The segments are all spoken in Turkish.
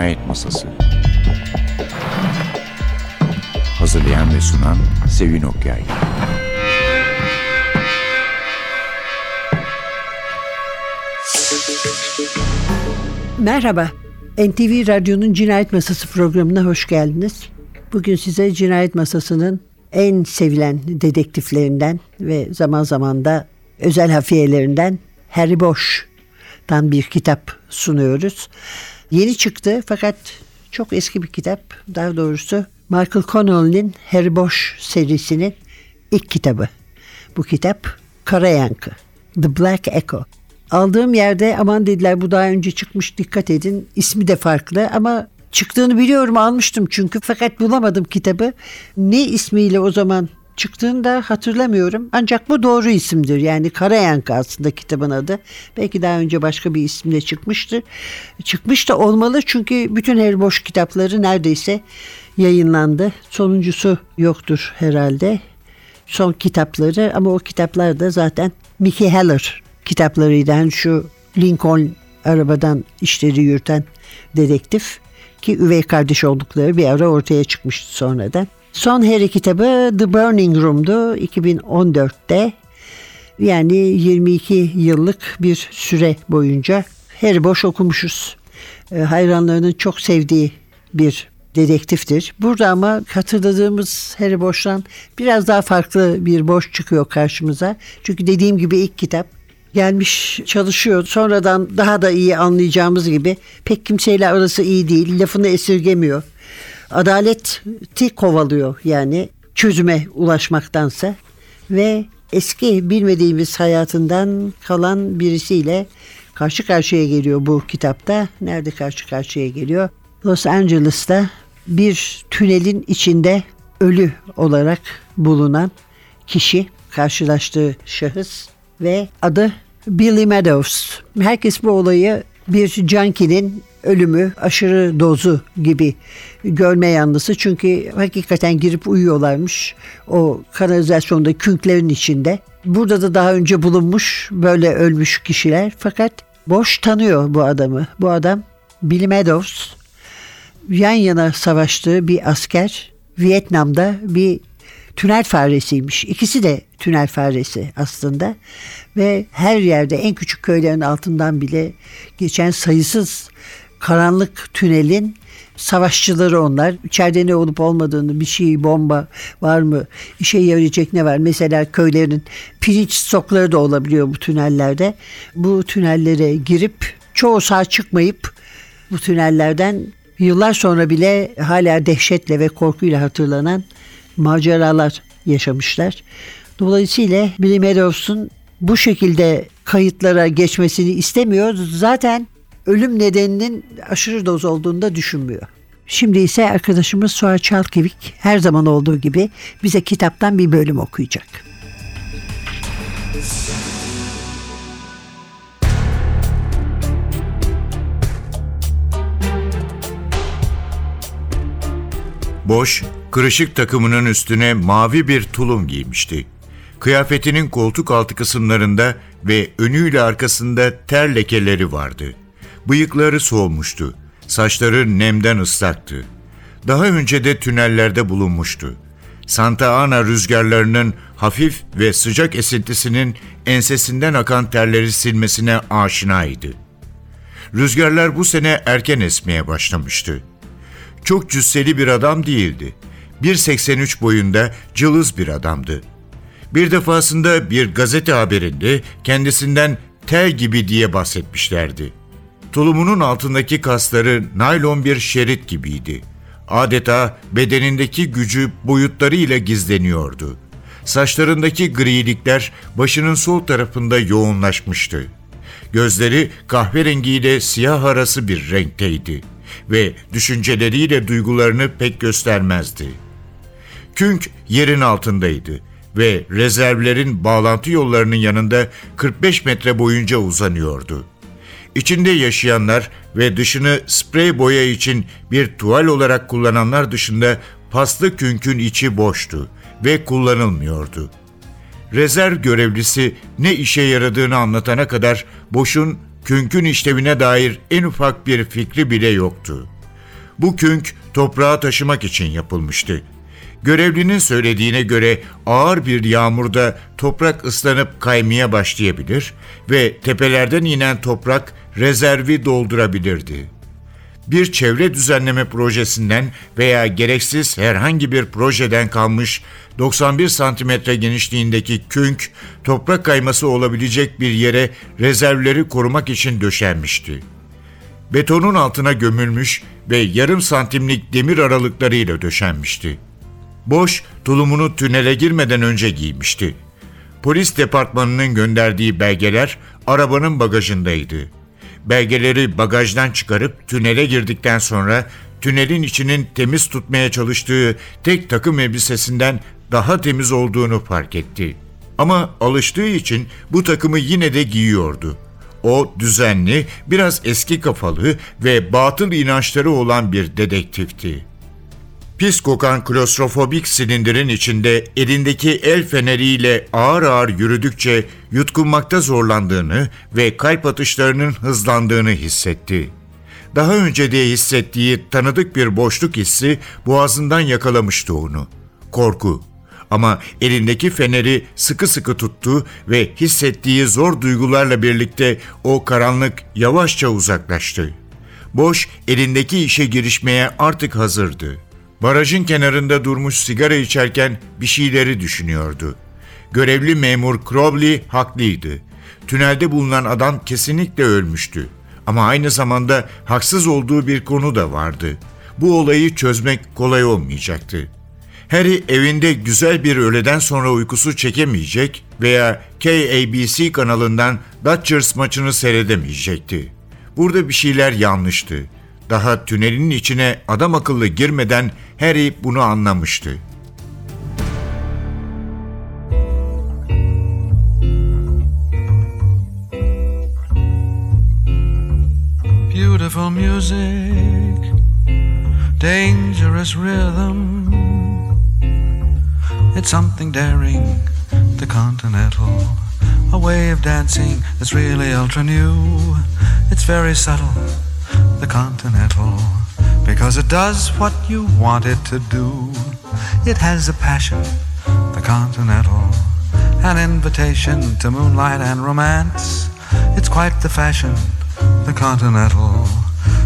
Cinayet Masası Hazırlayan ve sunan Sevin Okyay Merhaba, NTV Radyo'nun Cinayet Masası programına hoş geldiniz. Bugün size Cinayet Masası'nın en sevilen dedektiflerinden ve zaman zaman da özel hafiyelerinden Harry Bosch'tan bir kitap sunuyoruz. Yeni çıktı fakat çok eski bir kitap. Daha doğrusu Michael Connelly'nin Harry Bosch serisinin ilk kitabı. Bu kitap Kara Yankı, The Black Echo. Aldığım yerde aman dediler bu daha önce çıkmış dikkat edin. İsmi de farklı ama çıktığını biliyorum almıştım çünkü fakat bulamadım kitabı. Ne ismiyle o zaman çıktığını da hatırlamıyorum. Ancak bu doğru isimdir. Yani Karayankı aslında kitabın adı. Belki daha önce başka bir isimle çıkmıştır. Çıkmış da olmalı çünkü bütün her boş kitapları neredeyse yayınlandı. Sonuncusu yoktur herhalde. Son kitapları ama o kitaplar da zaten Mickey Heller kitaplarıydı. Yani şu Lincoln arabadan işleri yürüten dedektif ki üvey kardeş oldukları bir ara ortaya çıkmıştı sonradan. Son Harry kitabı The Burning Room'du 2014'te. Yani 22 yıllık bir süre boyunca Harry Bosch okumuşuz. E, hayranlarının çok sevdiği bir dedektiftir. Burada ama hatırladığımız Harry Bosch'tan biraz daha farklı bir boş çıkıyor karşımıza. Çünkü dediğim gibi ilk kitap gelmiş çalışıyor. Sonradan daha da iyi anlayacağımız gibi pek kimseyle arası iyi değil. Lafını esirgemiyor. Adaleti kovalıyor yani çözüme ulaşmaktansa ve eski bilmediğimiz hayatından kalan birisiyle karşı karşıya geliyor bu kitapta. Nerede karşı karşıya geliyor? Los Angeles'ta bir tünelin içinde ölü olarak bulunan kişi karşılaştığı şahıs ve adı Billy Meadows. Herkes bu olayı bir junkie'nin ölümü, aşırı dozu gibi görme yanlısı. Çünkü hakikaten girip uyuyorlarmış o kanalizasyonda künklerin içinde. Burada da daha önce bulunmuş böyle ölmüş kişiler. Fakat boş tanıyor bu adamı. Bu adam Billy Meadows yan yana savaştığı bir asker Vietnam'da bir tünel faresiymiş. İkisi de tünel faresi aslında ve her yerde en küçük köylerin altından bile geçen sayısız karanlık tünelin savaşçıları onlar. İçeride ne olup olmadığını, bir şey, bomba var mı, işe yarayacak ne var? Mesela köylerin pirinç stokları da olabiliyor bu tünellerde. Bu tünellere girip çoğu sağ çıkmayıp bu tünellerden yıllar sonra bile hala dehşetle ve korkuyla hatırlanan maceralar yaşamışlar. Dolayısıyla Billy Meadows'un bu şekilde kayıtlara geçmesini istemiyor. Zaten ölüm nedeninin aşırı doz olduğunu da düşünmüyor. Şimdi ise arkadaşımız Suha Çalkevik her zaman olduğu gibi bize kitaptan bir bölüm okuyacak. Boş, kırışık takımının üstüne mavi bir tulum giymişti. Kıyafetinin koltuk altı kısımlarında ve önüyle arkasında ter lekeleri vardı. Bıyıkları solmuştu. Saçları nemden ıslaktı. Daha önce de tünellerde bulunmuştu. Santa Ana rüzgarlarının hafif ve sıcak esintisinin ensesinden akan terleri silmesine aşinaydı. Rüzgarlar bu sene erken esmeye başlamıştı. Çok cüsseli bir adam değildi. 1.83 boyunda cılız bir adamdı. Bir defasında bir gazete haberinde kendisinden tel gibi diye bahsetmişlerdi. Tulumunun altındaki kasları naylon bir şerit gibiydi. Adeta bedenindeki gücü boyutlarıyla gizleniyordu. Saçlarındaki grilikler başının sol tarafında yoğunlaşmıştı. Gözleri kahverengiyle siyah arası bir renkteydi ve düşünceleriyle duygularını pek göstermezdi. Künk yerin altındaydı ve rezervlerin bağlantı yollarının yanında 45 metre boyunca uzanıyordu. İçinde yaşayanlar ve dışını sprey boya için bir tuval olarak kullananlar dışında paslı künkün içi boştu ve kullanılmıyordu. Rezerv görevlisi ne işe yaradığını anlatana kadar boşun künkün işlevine dair en ufak bir fikri bile yoktu. Bu künk toprağa taşımak için yapılmıştı. Görevlinin söylediğine göre ağır bir yağmurda toprak ıslanıp kaymaya başlayabilir ve tepelerden inen toprak rezervi doldurabilirdi. Bir çevre düzenleme projesinden veya gereksiz herhangi bir projeden kalmış 91 santimetre genişliğindeki künk toprak kayması olabilecek bir yere rezervleri korumak için döşenmişti betonun altına gömülmüş ve yarım santimlik demir aralıklarıyla döşenmişti. Boş tulumunu tünele girmeden önce giymişti. Polis departmanının gönderdiği belgeler arabanın bagajındaydı. Belgeleri bagajdan çıkarıp tünele girdikten sonra tünelin içinin temiz tutmaya çalıştığı tek takım elbisesinden daha temiz olduğunu fark etti. Ama alıştığı için bu takımı yine de giyiyordu. O düzenli, biraz eski kafalı ve batıl inançları olan bir dedektifti. Pis kokan klostrofobik silindirin içinde elindeki el feneriyle ağır ağır yürüdükçe yutkunmakta zorlandığını ve kalp atışlarının hızlandığını hissetti. Daha önce de hissettiği tanıdık bir boşluk hissi boğazından yakalamıştı onu. Korku, ama elindeki feneri sıkı sıkı tuttu ve hissettiği zor duygularla birlikte o karanlık yavaşça uzaklaştı. Boş elindeki işe girişmeye artık hazırdı. Barajın kenarında durmuş sigara içerken bir şeyleri düşünüyordu. Görevli memur Crowley haklıydı. Tünelde bulunan adam kesinlikle ölmüştü. Ama aynı zamanda haksız olduğu bir konu da vardı. Bu olayı çözmek kolay olmayacaktı. Harry evinde güzel bir öğleden sonra uykusu çekemeyecek veya KABC kanalından Dodgers maçını seyredemeyecekti. Burada bir şeyler yanlıştı. Daha tünelin içine adam akıllı girmeden Harry bunu anlamıştı. Beautiful music, dangerous rhythm. It's something daring, the continental. A way of dancing that's really ultra new. It's very subtle, the continental. Because it does what you want it to do. It has a passion, the continental. An invitation to moonlight and romance. It's quite the fashion, the continental.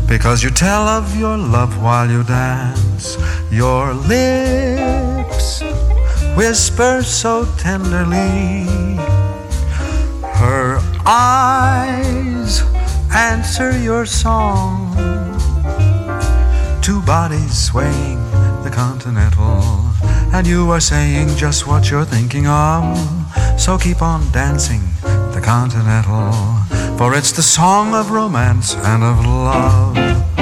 Because you tell of your love while you dance. Your lips whisper so tenderly. Her eyes answer your song. Two bodies swaying the continental. And you are saying just what you're thinking of. So keep on dancing the continental. For it's the song of romance and of love.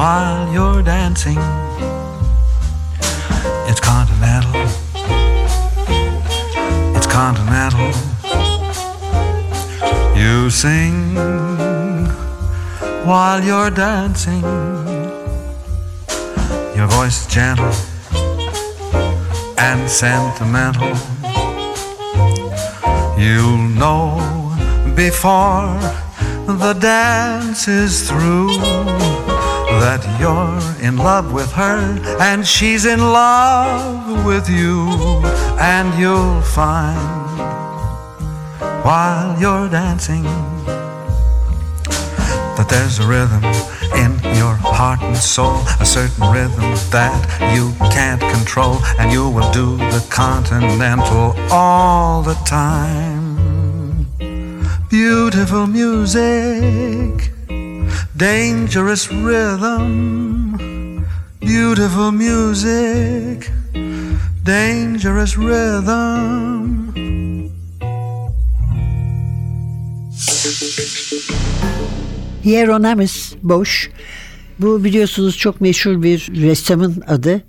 While you're dancing. It's continental. It's continental. You sing while you're dancing. Your voice is gentle and sentimental. You'll know before the dance is through that you're in love with her and she's in love with you and you'll find while you're dancing. That there's a rhythm in your heart and soul, a certain rhythm that you can't control, and you will do the continental all the time. Beautiful music, dangerous rhythm, beautiful music, dangerous rhythm. Hieronymus Bosch. Bu biliyorsunuz çok meşhur bir ressamın adı.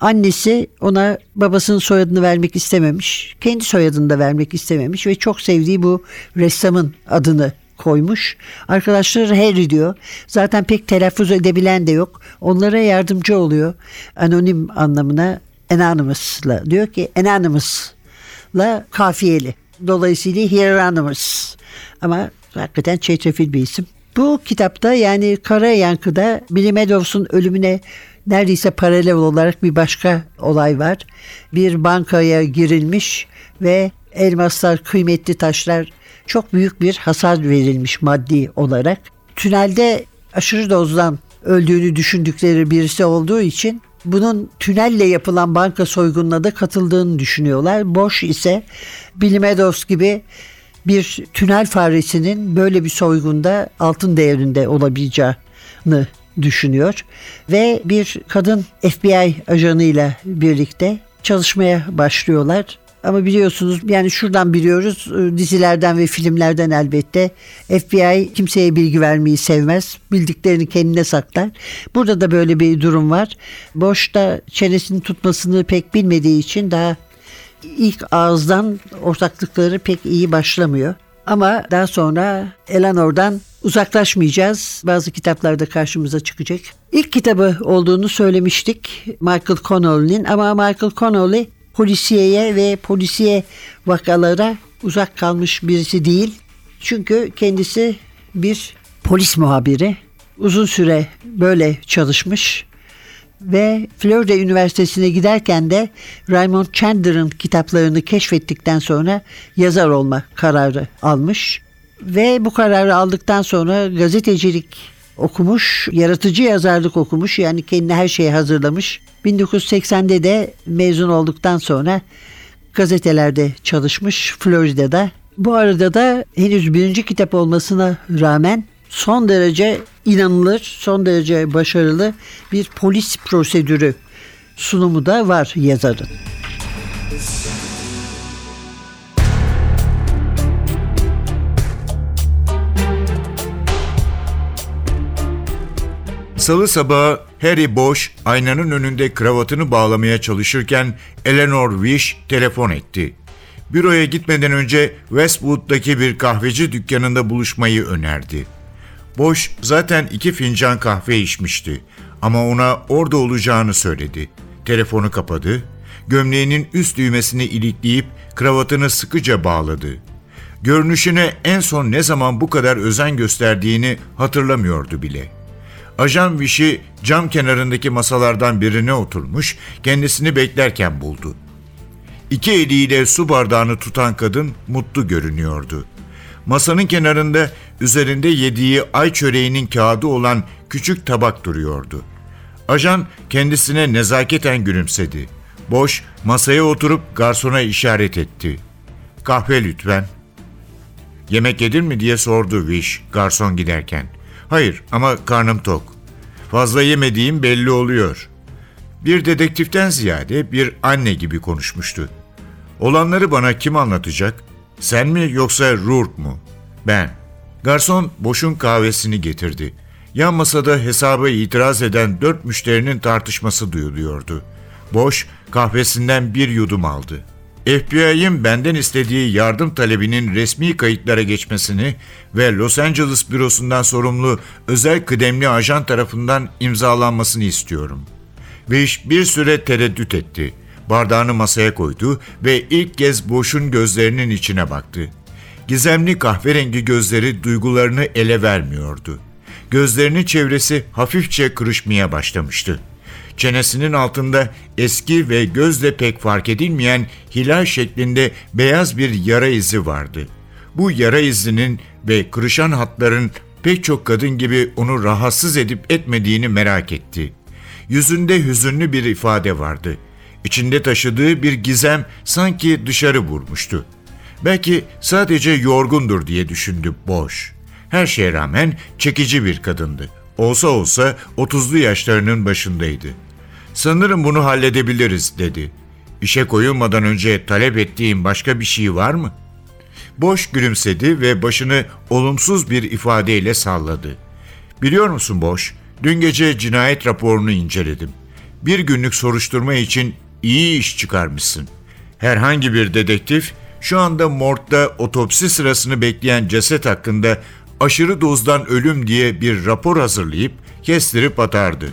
Annesi ona babasının soyadını vermek istememiş. Kendi soyadını da vermek istememiş ve çok sevdiği bu ressamın adını koymuş. Arkadaşları Harry diyor. Zaten pek telaffuz edebilen de yok. Onlara yardımcı oluyor. Anonim anlamına anonymous'la diyor ki anonymous'la kafiyeli. Dolayısıyla Hieronymus. Ama hakikaten çetrefil bir isim. Bu kitapta yani Kara Yankı'da Billy Meadows'un ölümüne neredeyse paralel olarak bir başka olay var. Bir bankaya girilmiş ve elmaslar, kıymetli taşlar çok büyük bir hasar verilmiş maddi olarak. Tünelde aşırı dozdan öldüğünü düşündükleri birisi olduğu için bunun tünelle yapılan banka soygununa da katıldığını düşünüyorlar. Boş ise Billy Meadows gibi bir tünel faresinin böyle bir soygunda altın değerinde olabileceğini düşünüyor ve bir kadın FBI ajanıyla birlikte çalışmaya başlıyorlar. Ama biliyorsunuz yani şuradan biliyoruz e, dizilerden ve filmlerden elbette FBI kimseye bilgi vermeyi sevmez. Bildiklerini kendine saklar. Burada da böyle bir durum var. Boşta çenesini tutmasını pek bilmediği için daha ilk ağızdan ortaklıkları pek iyi başlamıyor. Ama daha sonra Eleanor'dan uzaklaşmayacağız. Bazı kitaplarda karşımıza çıkacak. İlk kitabı olduğunu söylemiştik Michael Connolly'nin ama Michael Connolly polisiyeye ve polisiye vakalara uzak kalmış birisi değil. Çünkü kendisi bir polis muhabiri. Uzun süre böyle çalışmış ve Florida Üniversitesi'ne giderken de Raymond Chandler'ın kitaplarını keşfettikten sonra yazar olma kararı almış. Ve bu kararı aldıktan sonra gazetecilik okumuş, yaratıcı yazarlık okumuş yani kendine her şeyi hazırlamış. 1980'de de mezun olduktan sonra gazetelerde çalışmış Florida'da. Bu arada da henüz birinci kitap olmasına rağmen son derece inanılır, son derece başarılı bir polis prosedürü sunumu da var yazarın. Salı sabahı Harry Bosch aynanın önünde kravatını bağlamaya çalışırken Eleanor Wish telefon etti. Büroya gitmeden önce Westwood'daki bir kahveci dükkanında buluşmayı önerdi. Bosch zaten iki fincan kahve içmişti ama ona orada olacağını söyledi. Telefonu kapadı, gömleğinin üst düğmesini ilikleyip kravatını sıkıca bağladı. Görünüşüne en son ne zaman bu kadar özen gösterdiğini hatırlamıyordu bile.'' Ajan Viş'i cam kenarındaki masalardan birine oturmuş, kendisini beklerken buldu. İki eliyle su bardağını tutan kadın mutlu görünüyordu. Masanın kenarında üzerinde yediği ay çöreğinin kağıdı olan küçük tabak duruyordu. Ajan kendisine nezaketen gülümsedi. Boş masaya oturup garsona işaret etti. Kahve lütfen. Yemek yedin mi diye sordu Viş garson giderken. Hayır ama karnım tok. Fazla yemediğim belli oluyor. Bir dedektiften ziyade bir anne gibi konuşmuştu. Olanları bana kim anlatacak? Sen mi yoksa Rourke mu? Ben. Garson boşun kahvesini getirdi. Yan masada hesaba itiraz eden dört müşterinin tartışması duyuluyordu. Boş kahvesinden bir yudum aldı. FBI'ın benden istediği yardım talebinin resmi kayıtlara geçmesini ve Los Angeles bürosundan sorumlu özel kıdemli ajan tarafından imzalanmasını istiyorum. Wish bir süre tereddüt etti. Bardağını masaya koydu ve ilk kez Boş'un gözlerinin içine baktı. Gizemli kahverengi gözleri duygularını ele vermiyordu. Gözlerinin çevresi hafifçe kırışmaya başlamıştı. Çenesinin altında eski ve gözle pek fark edilmeyen hilal şeklinde beyaz bir yara izi vardı. Bu yara izinin ve kırışan hatların pek çok kadın gibi onu rahatsız edip etmediğini merak etti. Yüzünde hüzünlü bir ifade vardı. İçinde taşıdığı bir gizem sanki dışarı vurmuştu. Belki sadece yorgundur diye düşündü boş. Her şeye rağmen çekici bir kadındı. Olsa olsa 30'lu yaşlarının başındaydı. Sanırım bunu halledebiliriz dedi. İşe koyulmadan önce talep ettiğim başka bir şey var mı? Boş gülümsedi ve başını olumsuz bir ifadeyle salladı. Biliyor musun Boş, dün gece cinayet raporunu inceledim. Bir günlük soruşturma için iyi iş çıkarmışsın. Herhangi bir dedektif şu anda morgda otopsi sırasını bekleyen ceset hakkında aşırı dozdan ölüm diye bir rapor hazırlayıp kestirip atardı.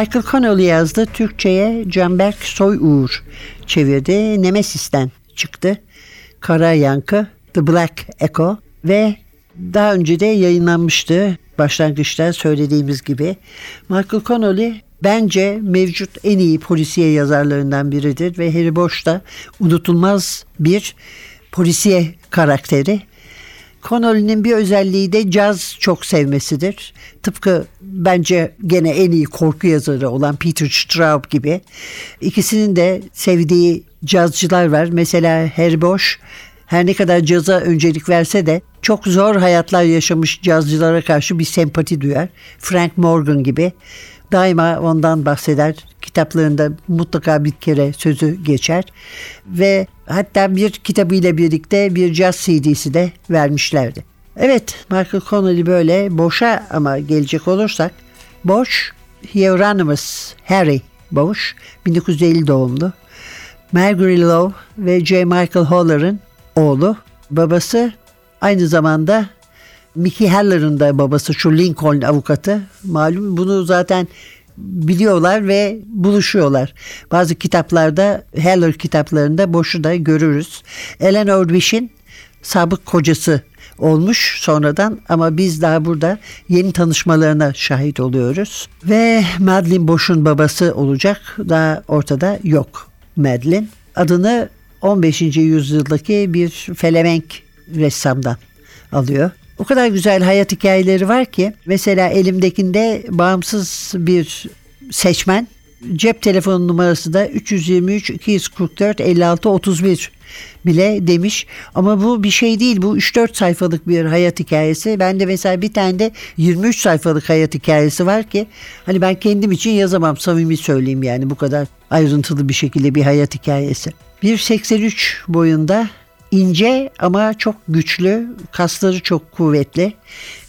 Michael Connolly yazdı. Türkçe'ye Canberk Soy Uğur çevirdi. Nemesis'ten çıktı. Kara Yankı, The Black Echo ve daha önce de yayınlanmıştı. Başlangıçta söylediğimiz gibi. Michael Connolly bence mevcut en iyi polisiye yazarlarından biridir ve Harry Bosch da unutulmaz bir polisiye karakteri. Connolly'nin bir özelliği de caz çok sevmesidir. Tıpkı bence gene en iyi korku yazarı olan Peter Straub gibi. İkisinin de sevdiği cazcılar var. Mesela Harry her ne kadar caza öncelik verse de çok zor hayatlar yaşamış cazcılara karşı bir sempati duyar. Frank Morgan gibi daima ondan bahseder. Kitaplarında mutlaka bir kere sözü geçer ve hatta bir kitabıyla birlikte bir caz CD'si de vermişlerdi. Evet Michael Connolly böyle boşa ama gelecek olursak Bosch Hieronymus Harry Bosch 1950 doğumlu. Margaret Lowe ve J. Michael Holler'ın oğlu. Babası aynı zamanda Mickey Heller'ın da babası şu Lincoln avukatı. Malum bunu zaten biliyorlar ve buluşuyorlar. Bazı kitaplarda Heller kitaplarında boşu da görürüz. Eleanor Wish'in sabık kocası olmuş sonradan ama biz daha burada yeni tanışmalarına şahit oluyoruz. Ve Madeline Bosch'un babası olacak daha ortada yok Madeline. Adını 15. yüzyıldaki bir felemenk ressamdan alıyor. O kadar güzel hayat hikayeleri var ki mesela elimdekinde bağımsız bir seçmen cep telefonu numarası da 323 244 56 31 bile demiş. Ama bu bir şey değil. Bu 3-4 sayfalık bir hayat hikayesi. Ben de mesela bir tane de 23 sayfalık hayat hikayesi var ki hani ben kendim için yazamam samimi söyleyeyim yani bu kadar ayrıntılı bir şekilde bir hayat hikayesi. 1.83 boyunda ince ama çok güçlü, kasları çok kuvvetli,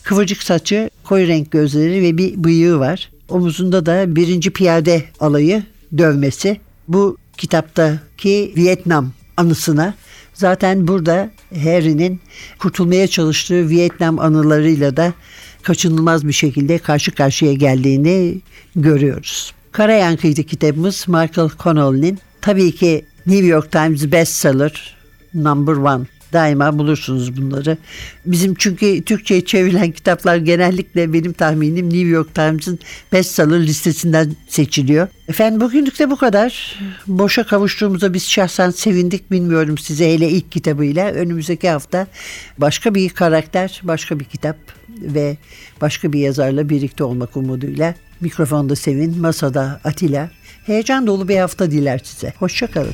kıvırcık saçı, koyu renk gözleri ve bir bıyığı var. Omuzunda da birinci piyade alayı dövmesi. Bu kitaptaki Vietnam anısına zaten burada Harry'nin kurtulmaya çalıştığı Vietnam anılarıyla da kaçınılmaz bir şekilde karşı karşıya geldiğini görüyoruz. Kara Yankı'ydı kitabımız Michael Connolly'nin. Tabii ki New York Times bestseller number one. Daima bulursunuz bunları. Bizim çünkü Türkçe'ye çevrilen kitaplar genellikle benim tahminim New York Times'ın bestseller listesinden seçiliyor. Efendim bugünlük de bu kadar. Boşa kavuştuğumuza biz şahsen sevindik. Bilmiyorum size hele ilk kitabıyla. Önümüzdeki hafta başka bir karakter, başka bir kitap ve başka bir yazarla birlikte olmak umuduyla. Mikrofonda Sevin, masada Atilla. Heyecan dolu bir hafta diler size. Hoşçakalın.